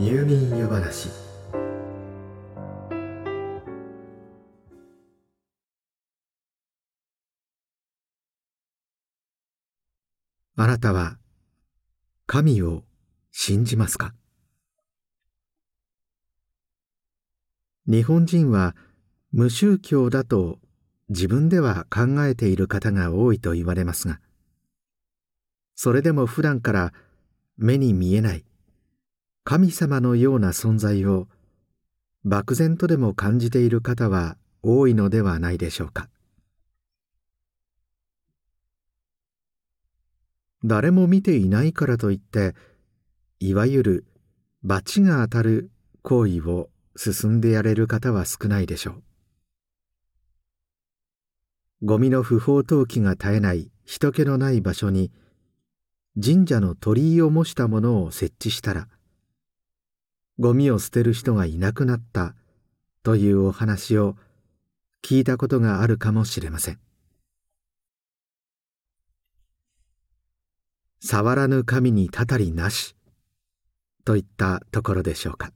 入眠湯話。あなたは神を信じますか？日本人は無宗教だと自分では考えている方が多いと言われますがそれでも普段から目に見えない神様のような存在を漠然とでも感じている方は多いのではないでしょうか。誰も見ていないからといっていわゆる罰が当たる行為を進んでやれる方は少ないでしょう。ゴミの不法投棄が絶えない人気のない場所に神社の鳥居を模したものを設置したらゴミを捨てる人がいなくなったというお話を聞いたことがあるかもしれません。触らぬ神にたたりなしといったところでしょうか。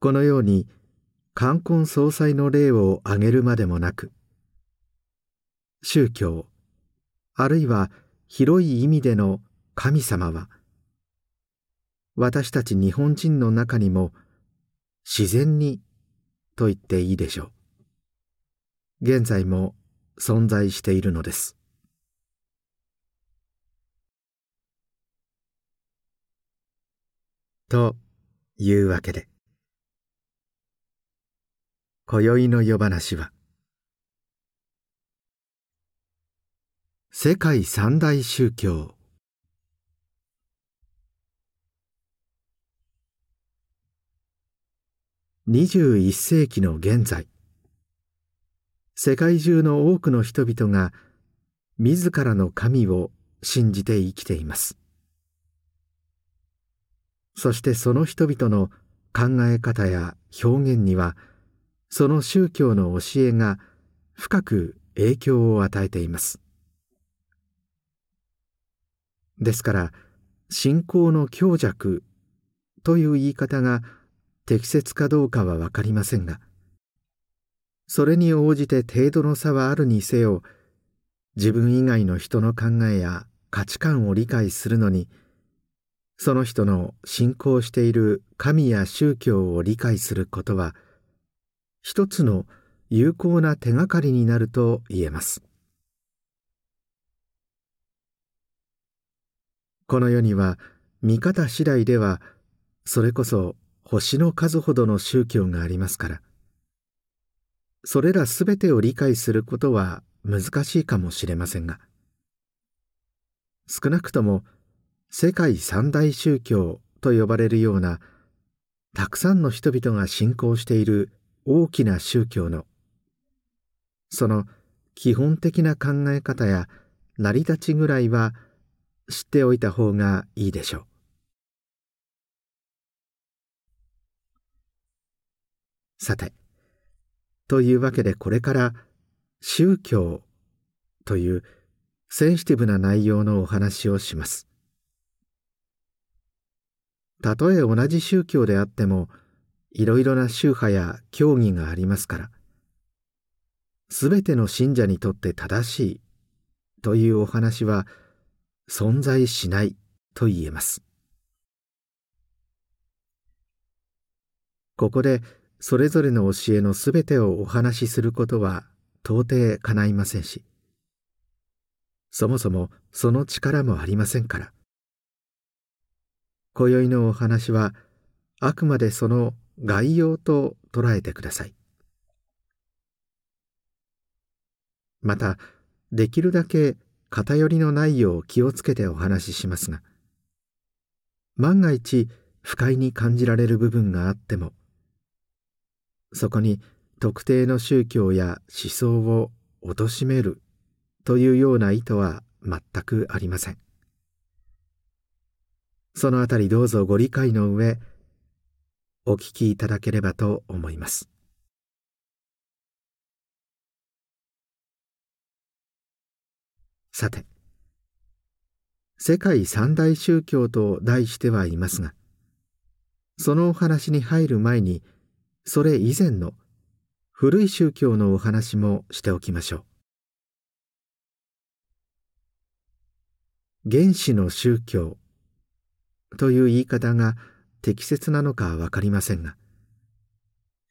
このように冠婚葬祭の例を挙げるまでもなく宗教あるいは広い意味での神様は私たち日本人の中にも自然にと言っていいでしょう。現在も存在しているのです。というわけで今宵の夜話は世界三大宗教21世紀の現在。世界中の多くの人々が自らの神を信じて生きています。そしてその人々の考え方や表現にはその宗教の教えが深く影響を与えています。ですから信仰の強弱という言い方が適切かどうかは分かりませんがそれに応じて程度の差はあるにせよ自分以外の人の考えや価値観を理解するのにその人の信仰している神や宗教を理解することは一つの有効な手がかりになると言えます。この世には見方次第ではそれこそ星の数ほどの宗教がありますから。それらすべてを理解することは難しいかもしれませんが。少なくとも世界三大宗教と呼ばれるようなたくさんの人々が信仰している大きな宗教のその基本的な考え方や成り立ちぐらいは知っておいた方がいいでしょう。さてというわけでこれから宗教というセンシティブな内容のお話をします。たとえ同じ宗教であってもいろいろな宗派や教義がありますからすべての信者にとって正しいというお話は存在しないと言えます。ここでそれぞれの教えのすべてをお話しすることは到底叶いませんしそもそもその力もありませんから。今宵のお話はあくまでその概要と捉えてください。またできるだけ偏りのないよう気をつけてお話ししますが万が一不快に感じられる部分があってもそこに特定の宗教や思想を貶めるというような意図は全くありません。そのあたりどうぞご理解の上お聞きいただければと思います。さて世界三大宗教と題してはいますがそのお話に入る前にそれ以前の古い宗教のお話もしておきましょう。原始の宗教という言い方が適切なのかは分かりませんが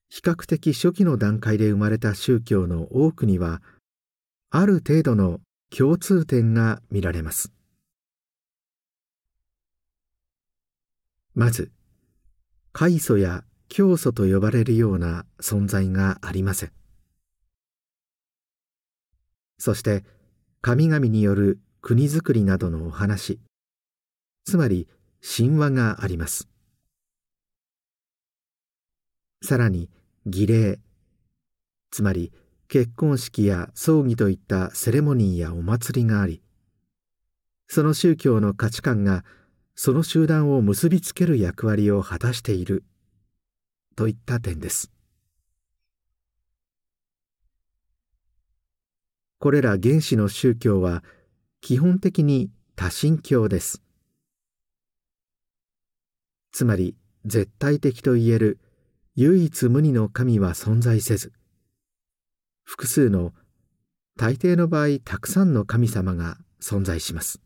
比較的初期の段階で生まれた宗教の多くにはある程度の共通点が見られます。まず開祖や教祖と呼ばれるような存在がありません。そして神々による国づくりなどのお話つまり神話があります。さらに儀礼つまり結婚式や葬儀といったセレモニーやお祭りがありその宗教の価値観がその集団を結びつける役割を果たしている。といった点です。これら原始の宗教は基本的に多神教です。つまり絶対的といえる唯一無二の神は存在せず複数の大抵の場合たくさんの神様が存在します。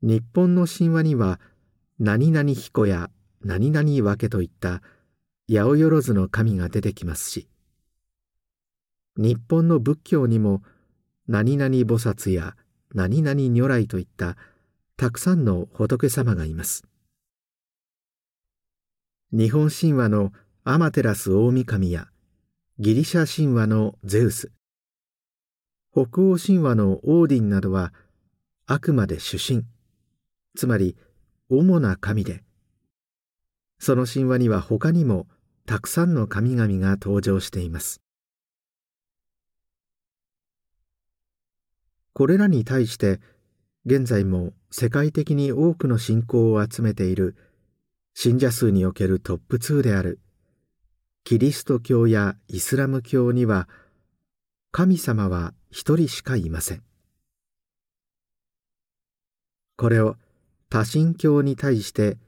日本の神話には何々彦や何々分けといった八百万の神が出てきますし日本の仏教にも何々菩薩や何々如来といったたくさんの仏様がいます。日本神話のアマテラス大神やギリシャ神話のゼウス。北欧神話のオーディンなどはあくまで主神。つまり主な神でその神話には他にもたくさんの神々が登場しています。これらに対して現在も世界的に多くの信仰を集めている信者数におけるトップ2であるキリスト教やイスラム教には神様は一人しかいません。これを多神教に対して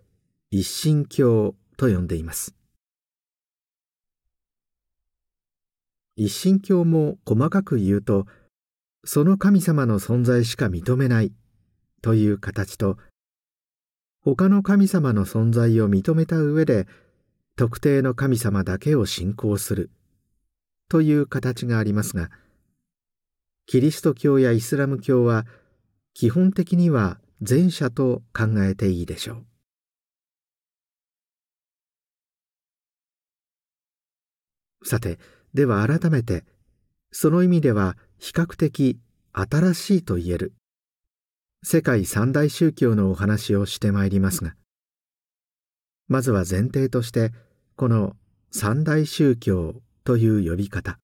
一神教と呼んでいます。一神教も細かく言うとその神様の存在しか認めないという形と他の神様の存在を認めた上で特定の神様だけを信仰するという形がありますがキリスト教やイスラム教は基本的には前者と考えていいでしょう。さてでは改めてその意味では比較的新しいと言える。世界三大宗教のお話をしてまいりますがまずは前提としてこの三大宗教という呼び方。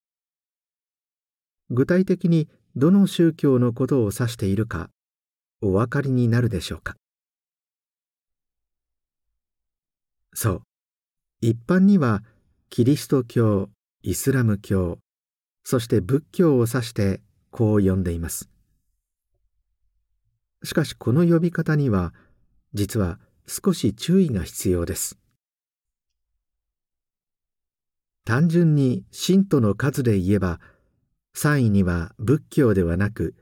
具体的にどの宗教のことを指しているかお分かりになるでしょうか？そう。一般にはキリスト教イスラム教そして仏教を指してこう呼んでいます。しかしこの呼び方には実は少し注意が必要です。単純に信徒の数で言えば3位には仏教ではなく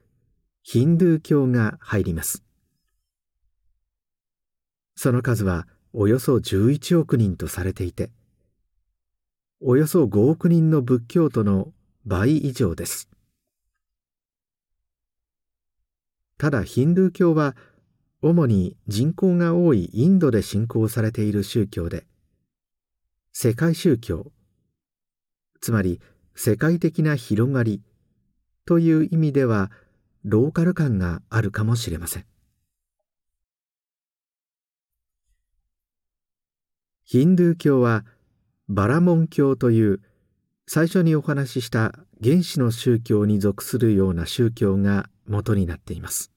ヒンドゥー教が入ります。その数はおよそ11億人とされていておよそ5億人の仏教徒の倍以上です。ただヒンドゥー教は主に人口が多いインドで信仰されている宗教で世界宗教つまり世界的な広がりという意味ではローカル感があるかもしれません。ヒンドゥー教はバラモン教という最初にお話しした原始の宗教に属するような宗教が元になっています。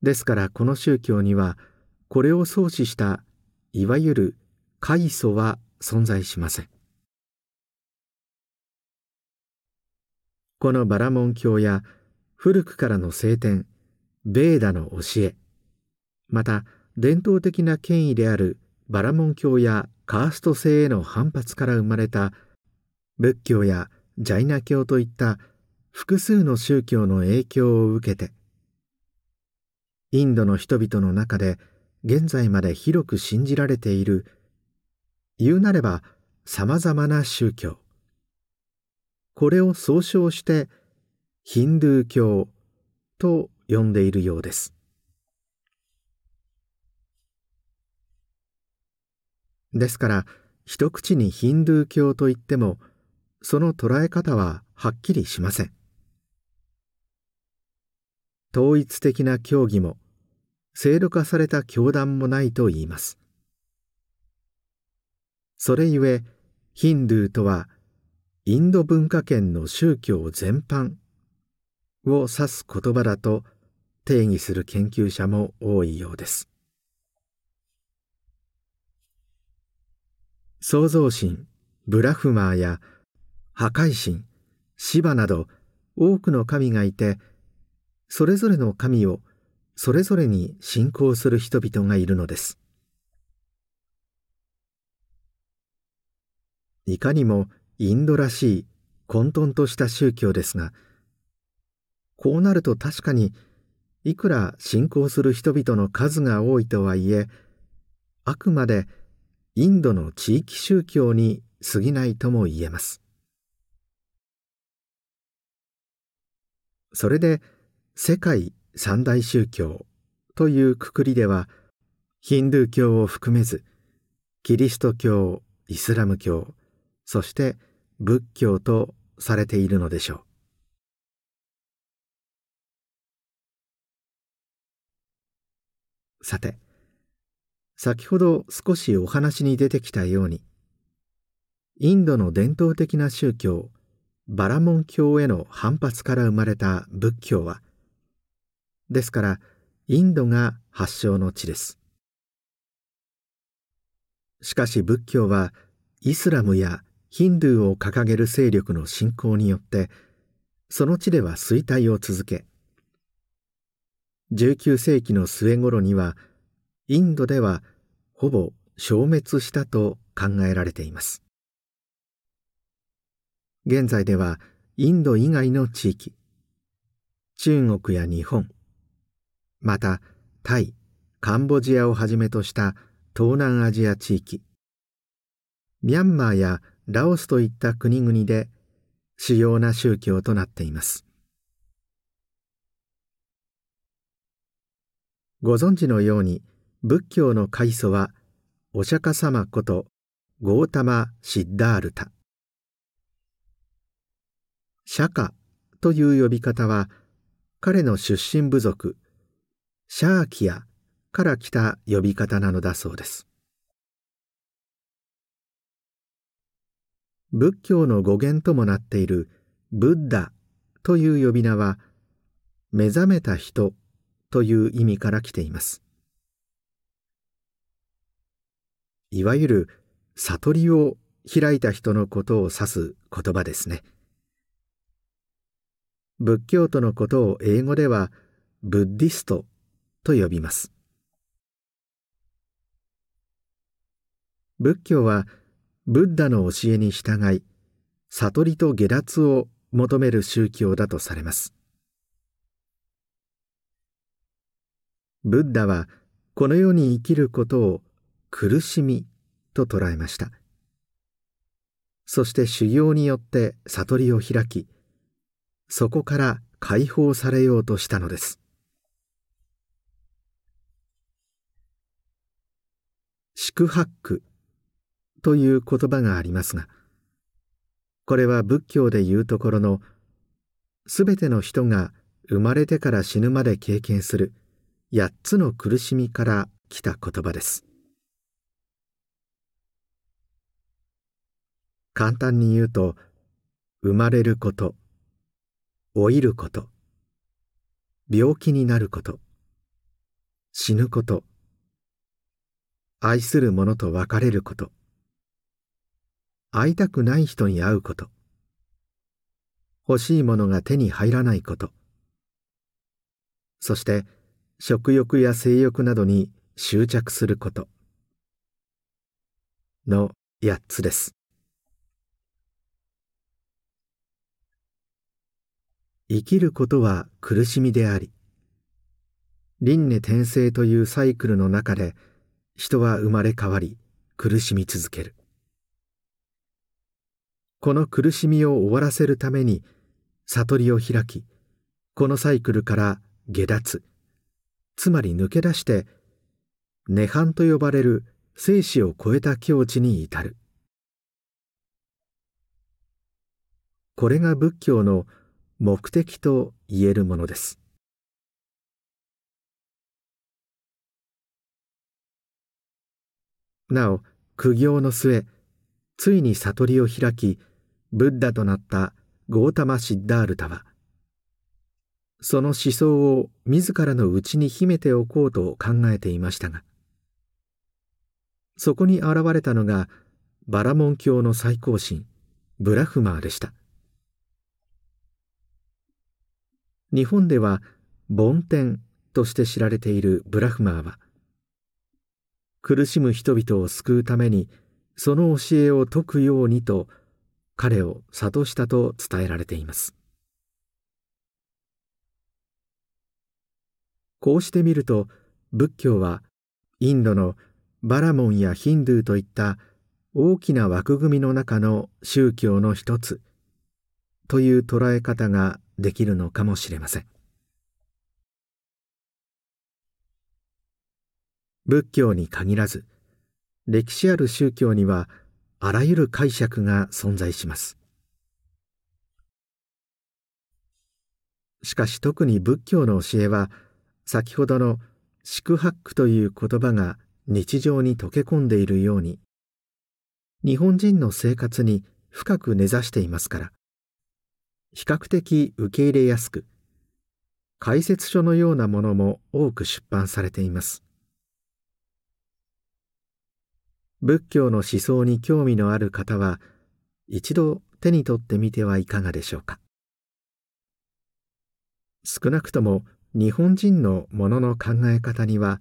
ですからこの宗教にはこれを創始したいわゆる開祖は存在しません。このバラモン教や古くからの聖典ベーダの教えまた伝統的な権威であるバラモン教やカースト制への反発から生まれた仏教やジャイナ教といった複数の宗教の影響を受けてインドの人々の中で現在まで広く信じられている言うなればさまざまな宗教。これを総称してヒンドゥー教と呼んでいるようです。ですから一口にヒンドゥー教といってもその捉え方ははっきりしません。統一的な教義も制度化された教団もないと言います。それゆえヒンドゥーとはインド文化圏の宗教全般を指す言葉だと定義する研究者も多いようです。創造神ブラフマーや破壊神シバなど多くの神がいてそれぞれの神をそれぞれに信仰する人々がいるのです。いかにもインドらしい混沌とした宗教ですがこうなると確かにいくら信仰する人々の数が多いとはいえあくまでインドの地域宗教に過ぎないとも言えます。それで世界三大宗教というくくりではヒンドゥー教を含めずキリスト教イスラム教そして仏教とされているのでしょう。さて先ほど少しお話に出てきたようにインドの伝統的な宗教バラモン教への反発から生まれた仏教はですからインドが発祥の地です。しかし仏教はイスラムやヒンドゥーを掲げる勢力の信仰によってその地では衰退を続け19世紀の末頃にはインドではほぼ消滅したと考えられています。現在ではインド以外の地域中国や日本またタイカンボジアをはじめとした東南アジア地域ミャンマーやラオスといった国々で主要な宗教となっています。ご存知のように仏教の開祖はお釈迦様ことゴータマ・シッダールタ。釈迦という呼び方は彼の出身部族シャーキアから来た呼び方なのだそうです。仏教の語源ともなっているブッダという呼び名は目覚めた人という意味から来ていますいわゆる悟りを開いた人のことを指す言葉ですね。仏教徒のことを英語ではブッディストと呼びます。仏教はブッダの教えに従い悟りと下脱を求める宗教だとされます。ブッダはこの世に生きることを苦しみと捉えましたそして修行によって悟りを開きそこから解放されようとしたのです宿泊という言葉がありますがこれは仏教でいうところのすべての人が生まれてから死ぬまで経験する八つの苦しみから来た言葉です。簡単に言うと生まれること老いること病気になること死ぬこと愛する者と別れること。会いたくない人に会うこと。欲しいものが手に入らないこと。そして食欲や性欲などに執着すること。の8つです。生きることは苦しみであり輪廻転生というサイクルの中で人は生まれ変わり苦しみ続ける。この苦しみを終わらせるために悟りを開きこのサイクルから下脱。つまり抜け出して涅槃と呼ばれる生死を超えた境地に至る。これが仏教の目的と言えるものです。なお苦行の末ついに悟りを開きブッダとなったゴータマ・シッダールタはその思想を自らの内に秘めておこうと考えていましたがそこに現れたのがバラモン教の最高神ブラフマーでした。日本では梵天として知られているブラフマーは苦しむ人々を救うためにその教えを説くようにと彼を諭したと伝えられています。こうしてみると仏教はインドのバラモンやヒンドゥーといった大きな枠組みの中の宗教の一つという捉え方ができるのかもしれません。仏教に限らず歴史ある宗教にはあらゆる解釈が存在します。しかし特に仏教の教えは先ほどの「宿泊」という言葉が日常に溶け込んでいるように日本人の生活に深く根ざしていますから。比較的受け入れやすく解説書のようなものも多く出版されています。仏教の思想に興味のある方は一度手に取ってみてはいかがでしょうか。少なくとも日本人のものの考え方には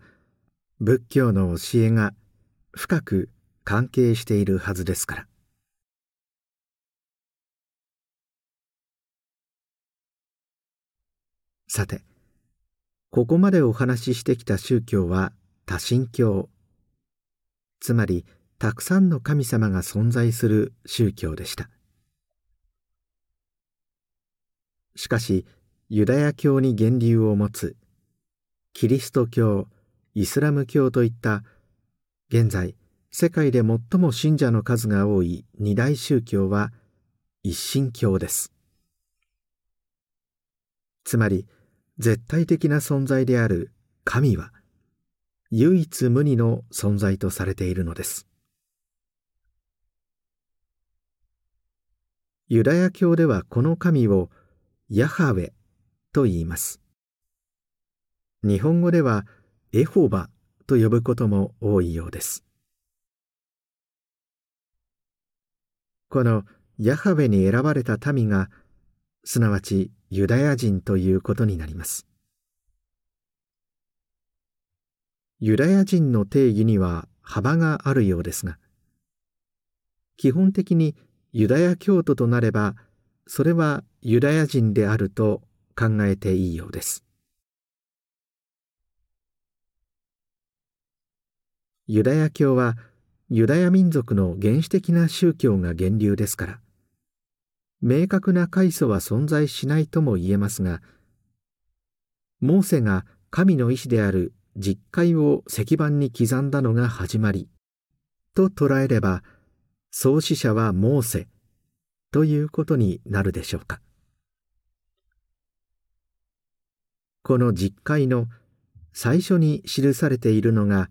仏教の教えが深く関係しているはずですから。さてここまでお話ししてきた宗教は多神教。つまりたくさんの神様が存在する宗教でした。しかしユダヤ教に源流を持つキリスト教イスラム教といった現在世界で最も信者の数が多い二大宗教は一神教です。つまり絶対的な存在である神は唯一無二の存在とされているのです。ユダヤ教ではこの神をヤハウェと言います。日本語ではエホバと呼ぶことも多いようです。このヤハウェに選ばれた民がすなわちユダヤ人ということになります。ユダヤ人の定義には幅があるようですが基本的にユダヤ教徒となればそれはユダヤ人であると考えていいようです。ユダヤ教はユダヤ民族の原始的な宗教が源流ですから明確な階層は存在しないとも言えますがモーセが神の意志である実戒を石板に刻んだのが始まり。と捉えれば創始者はモーセということになるでしょうか。この実戒の最初に記されているのが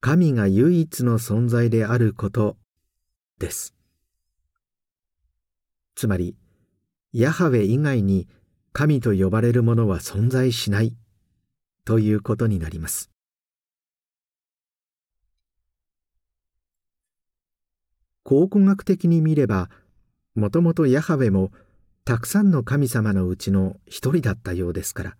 神が唯一の存在であることです。つまりヤハウェ以外に神と呼ばれるものは存在しない。ということになります。考古学的に見ればもともとヤハウェもたくさんの神様のうちの一人だったようですから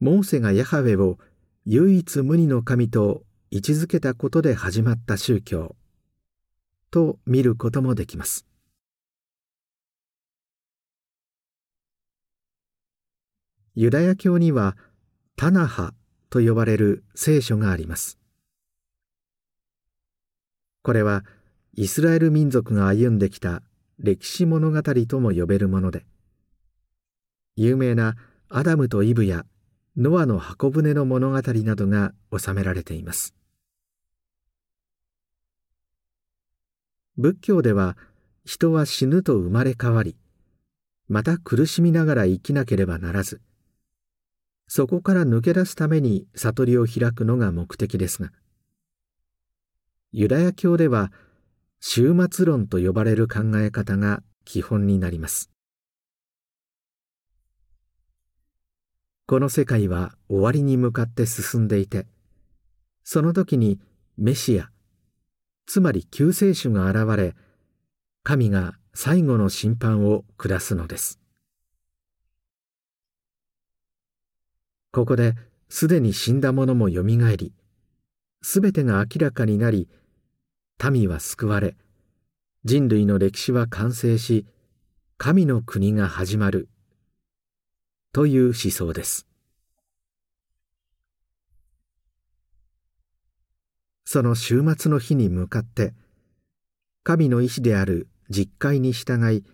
モーセがヤハウェを唯一無二の神と位置づけたことで始まった宗教と見ることもできます。ユダヤ教にはタナハと呼ばれる聖書があります。これはイスラエル民族が歩んできた歴史物語とも呼べるもので有名なアダムとイブやノアの箱舟の物語などが収められています。仏教では人は死ぬと生まれ変わりまた苦しみながら生きなければならずそこから抜け出すために悟りを開くのが目的ですがユダヤ教では終末論と呼ばれる考え方が基本になります。この世界は終わりに向かって進んでいてその時にメシアつまり救世主が現れ神が最後の審判を下すのです。ここですでに死んだ者もよみがえりすべてが明らかになり民は救われ人類の歴史は完成し神の国が始まるという思想です。その終末の日に向かって神の意志である実戒に従い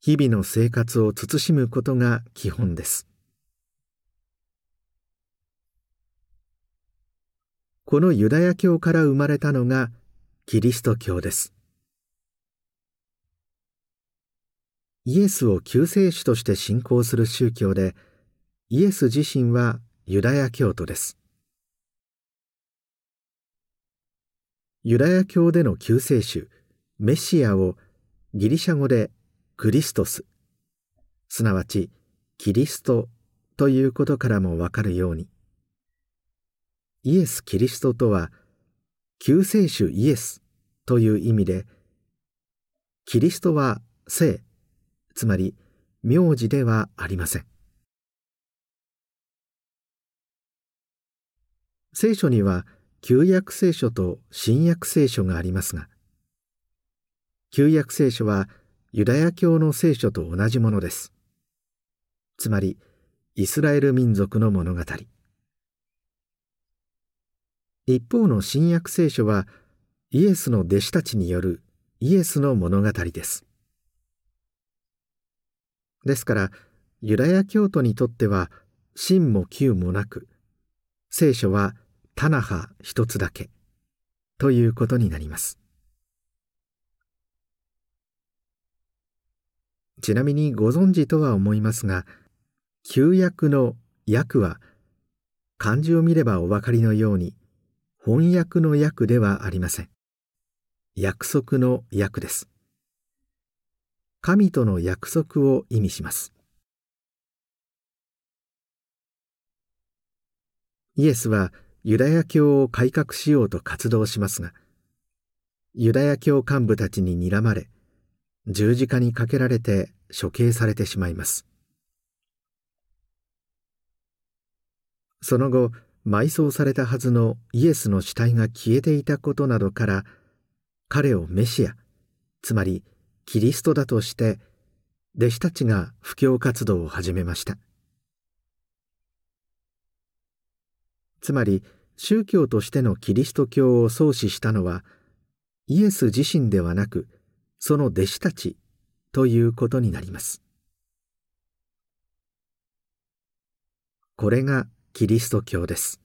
日々の生活を慎むことが基本です。このユダヤ教から生まれたのがキリスト教です。イエスを救世主として信仰する宗教でイエス自身はユダヤ教徒です。ユダヤ教での救世主メシアをギリシャ語でクリストス。すなわちキリストということからもわかるようにイエス・キリストとは救世主イエスという意味でキリストは聖つまり名字ではありません。聖書には旧約聖書と新約聖書がありますが旧約聖書はユダヤ教の聖書と同じものです。つまりイスラエル民族の物語。一方の新約聖書はイエスの弟子たちによるイエスの物語です。ですからユダヤ教徒にとっては真も旧もなく聖書はタナハ一つだけということになります。ちなみにご存知とは思いますが旧約の訳は漢字を見ればお分かりのように翻訳の訳ではありません。約束の訳です。神との約束を意味します。イエスはユダヤ教を改革しようと活動しますが、ユダヤ教幹部たちに睨まれ、十字架にかけられて処刑されてしまいます。その後、埋葬されたはずのイエスの死体が消えていたことなどから彼をメシアつまりキリストだとして弟子たちが布教活動を始めました。つまり宗教としてのキリスト教を創始したのはイエス自身ではなくその弟子たちということになります。これがキリスト教です。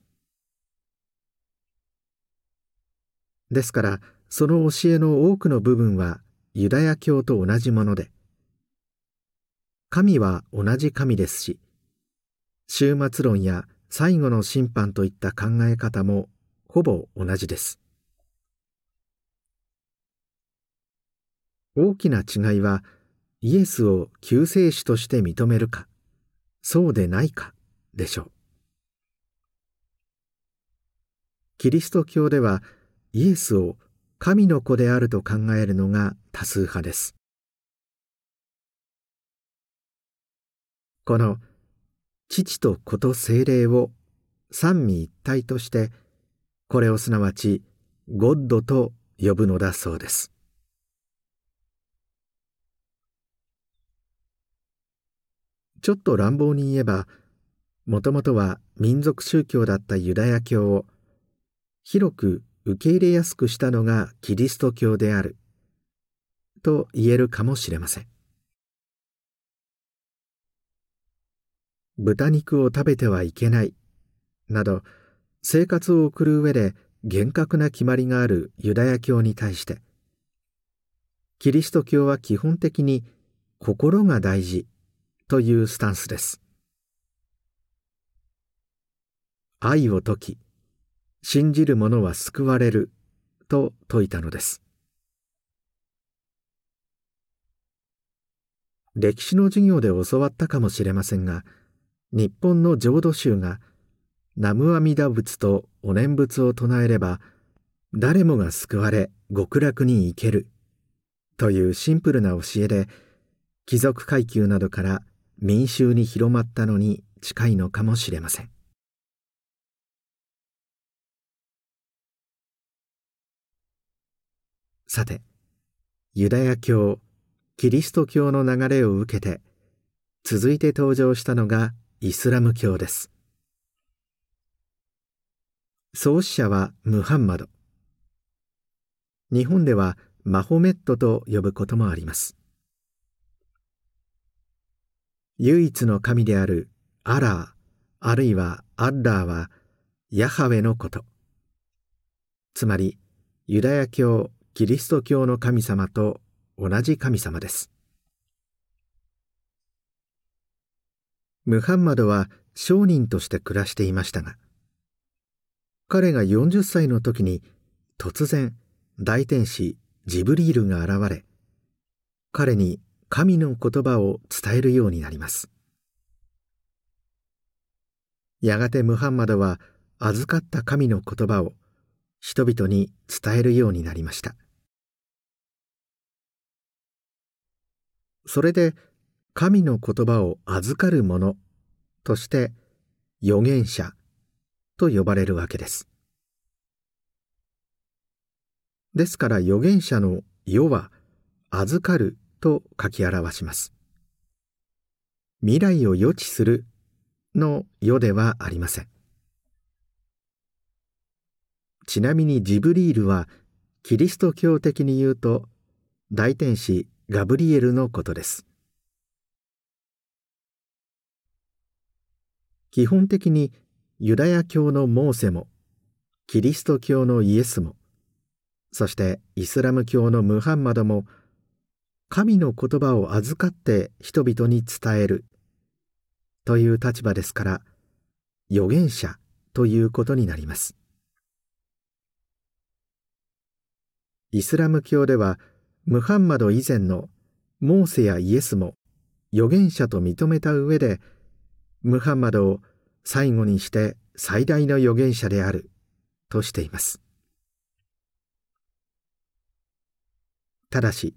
ですからその教えの多くの部分はユダヤ教と同じもので神は同じ神ですし終末論や最後の審判といった考え方もほぼ同じです大きな違いはイエスを救世主として認めるかそうでないかでしょうキリスト教ではイエスを神の子であると考えるのが多数派です。この父と子と精霊を三位一体としてこれをすなわちゴッドと呼ぶのだそうです。ちょっと乱暴に言えばもともとは民族宗教だったユダヤ教を広く受け入れやすくしたのがキリスト教である。と言えるかもしれません。豚肉を食べてはいけない。など生活を送る上で厳格な決まりがあるユダヤ教に対してキリスト教は基本的に心が大事というスタンスです。愛を説き信じる者は救われると説いたのです。歴史の授業で教わったかもしれませんが日本の浄土宗が南無阿弥陀仏とお念仏を唱えれば誰もが救われ極楽に行けるというシンプルな教えで貴族階級などから民衆に広まったのに近いのかもしれません。さてユダヤ教キリスト教の流れを受けて続いて登場したのがイスラム教です。創始者はムハンマド。日本ではマホメットと呼ぶこともあります。唯一の神であるアラーあるいはアッラーはヤハウェのこと。つまりユダヤ教キリスト教の神様と同じ神様です。ムハンマドは商人として暮らしていましたが彼が40歳の時に突然大天使ジブリールが現れ彼に神の言葉を伝えるようになります。やがてムハンマドは預かった神の言葉を人々に伝えるようになりました。それで神の言葉を預かる者として預言者と呼ばれるわけです。ですから預言者の「世」は「預かる」と書き表します。未来を予知するの「世」ではありません。ちなみにジブリールはキリスト教的に言うと大天使ガブリエルのことです。基本的にユダヤ教のモーセもキリスト教のイエスもそしてイスラム教のムハンマドも神の言葉を預かって人々に伝えるという立場ですから預言者ということになります。イスラム教ではムハンマド以前のモーセやイエスも預言者と認めた上でムハンマドを最後にして最大の預言者であるとしています。ただし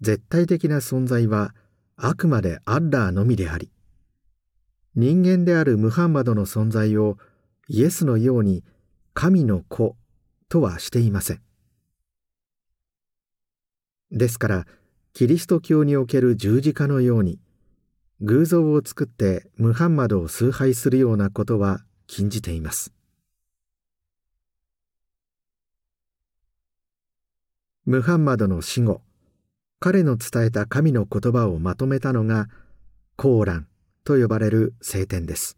絶対的な存在はあくまでアッラーのみであり人間であるムハンマドの存在をイエスのように神の子とはしていません。ですからキリスト教における十字架のように偶像を作ってムハンマドを崇拝するようなことは禁じています。ムハンマドの死後彼の伝えた神の言葉をまとめたのがコーランと呼ばれる聖典です。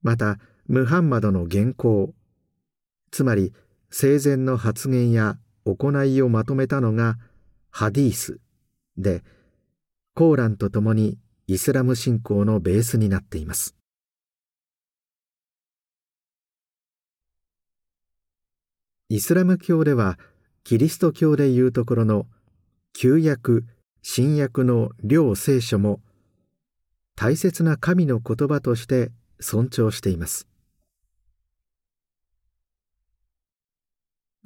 またムハンマドの原稿つまり生前の発言や行いをまとめたのがハディースでコーランとともにイスラム信仰のベースになっています。イスラム教ではキリスト教でいうところの旧約新約の両聖書も大切な神の言葉として尊重しています。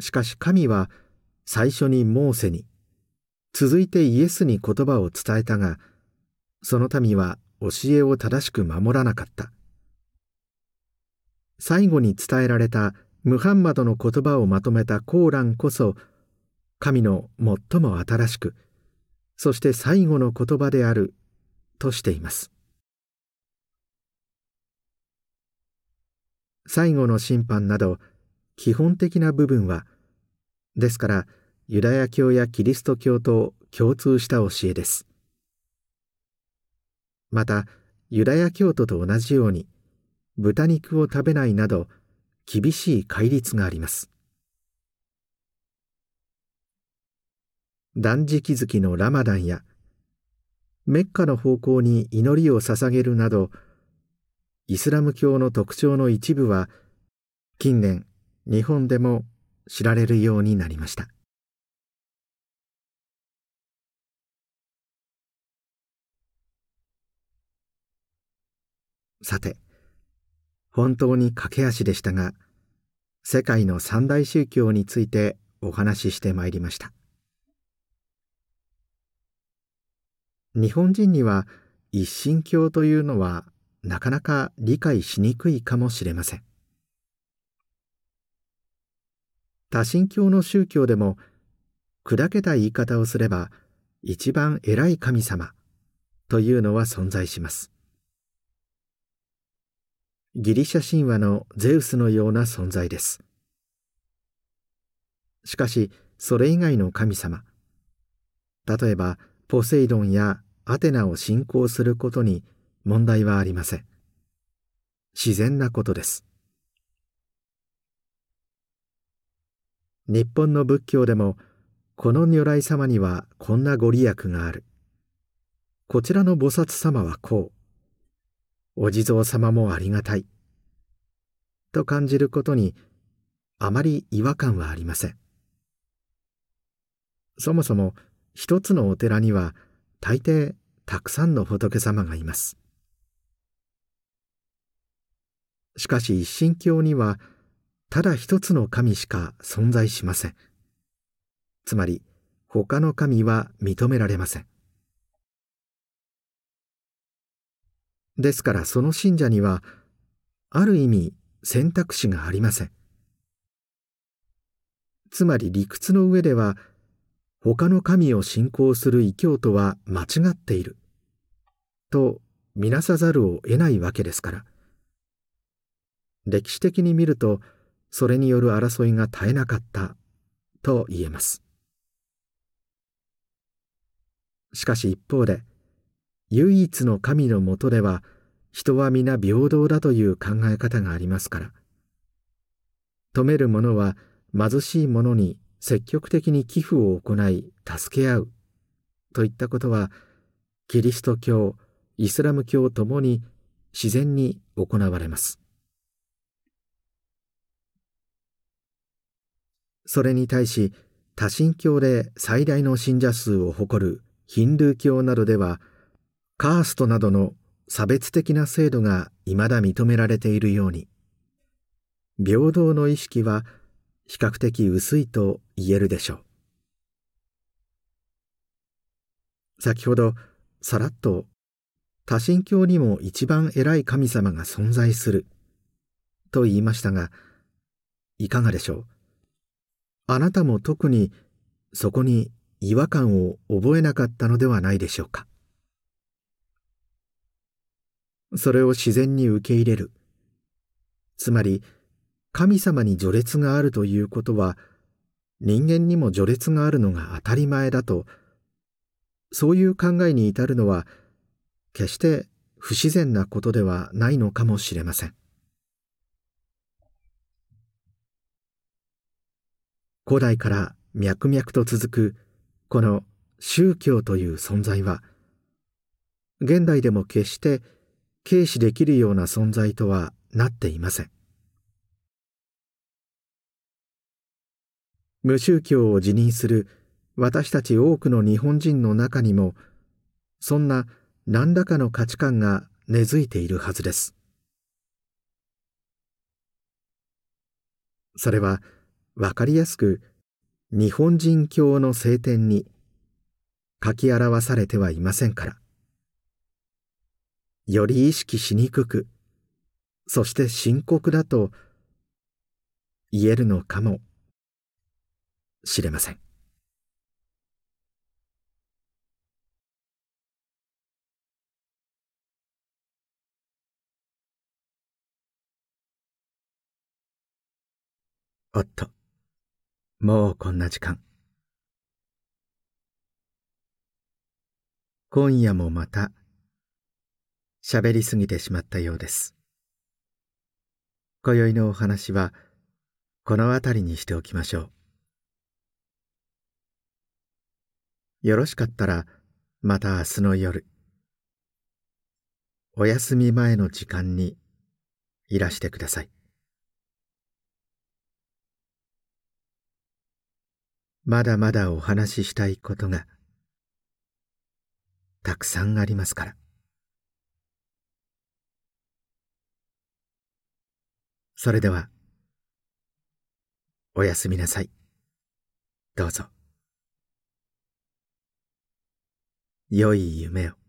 しかし神は最初にモーセに続いてイエスに言葉を伝えたがその民は教えを正しく守らなかった。最後に伝えられたムハンマドの言葉をまとめたコーランこそ神の最も新しくそして最後の言葉であるとしています。最後の審判など基本的な部分はですからユダヤ教やキリスト教と共通した教えです。またユダヤ教徒と同じように豚肉を食べないなど厳しい戒律があります。断食月のラマダンやメッカの方向に祈りを捧げるなどイスラム教の特徴の一部は近年日本でも知られるようになりました。さて本当に駆け足でしたが世界の三大宗教についてお話ししてまいりました。日本人には一神教というのはなかなか理解しにくいかもしれません。多神教の宗教でも砕けた言い方をすれば一番偉い神様というのは存在します。ギリシャ神話のゼウスのような存在です。しかしそれ以外の神様例えばポセイドンやアテナを信仰することに問題はありません。自然なことです。日本の仏教でもこの如来様にはこんなご利益がある。こちらの菩薩様はこう。お地蔵様もありがたい。と感じることにあまり違和感はありません。そもそも一つのお寺には大抵たくさんの仏様がいます。しかし一神教にはただ一つの神しか存在しません。つまり他の神は認められません。ですからその信者にはある意味選択肢がありません。つまり理屈の上では他の神を信仰する異教徒は間違っている。と見なさざるを得ないわけですから。歴史的に見るとそれによる争いが絶えなかったと言えます。しかし一方で唯一の神のもとでは人は皆平等だという考え方がありますから止める者は貧しい者に積極的に寄付を行い助け合うといったことはキリスト教イスラム教ともに自然に行われます。それに対し多神教で最大の信者数を誇るヒンドゥー教などではカーストなどの差別的な制度が未だ認められているように。平等の意識は比較的薄いと言えるでしょう。先ほどさらっと多神教にも一番偉い神様が存在すると言いましたがいかがでしょう？あなたも特にそこに違和感を覚えなかったのではないでしょうか。それを自然に受け入れる。つまり神様に序列があるということは人間にも序列があるのが当たり前だとそういう考えに至るのは決して不自然なことではないのかもしれません。古代から脈々と続くこの宗教という存在は現代でも決して軽視できるような存在とはなっていません。無宗教を辞任する私たち多くの日本人の中にもそんな何らかの価値観が根付いているはずです。それは分かりやすく日本人教の聖典に書き表されてはいませんから。より意識しにくくそして深刻だと言えるのかもしれません。おっと。もうこんな時間。今夜もまた喋りすぎてしまったようです。今宵のお話はこの辺りにしておきましょう。よろしかったらまた明日の夜お休み前の時間にいらしてください。まだまだお話ししたいことがたくさんありますから。それではおやすみなさい。どうぞ。良い夢を。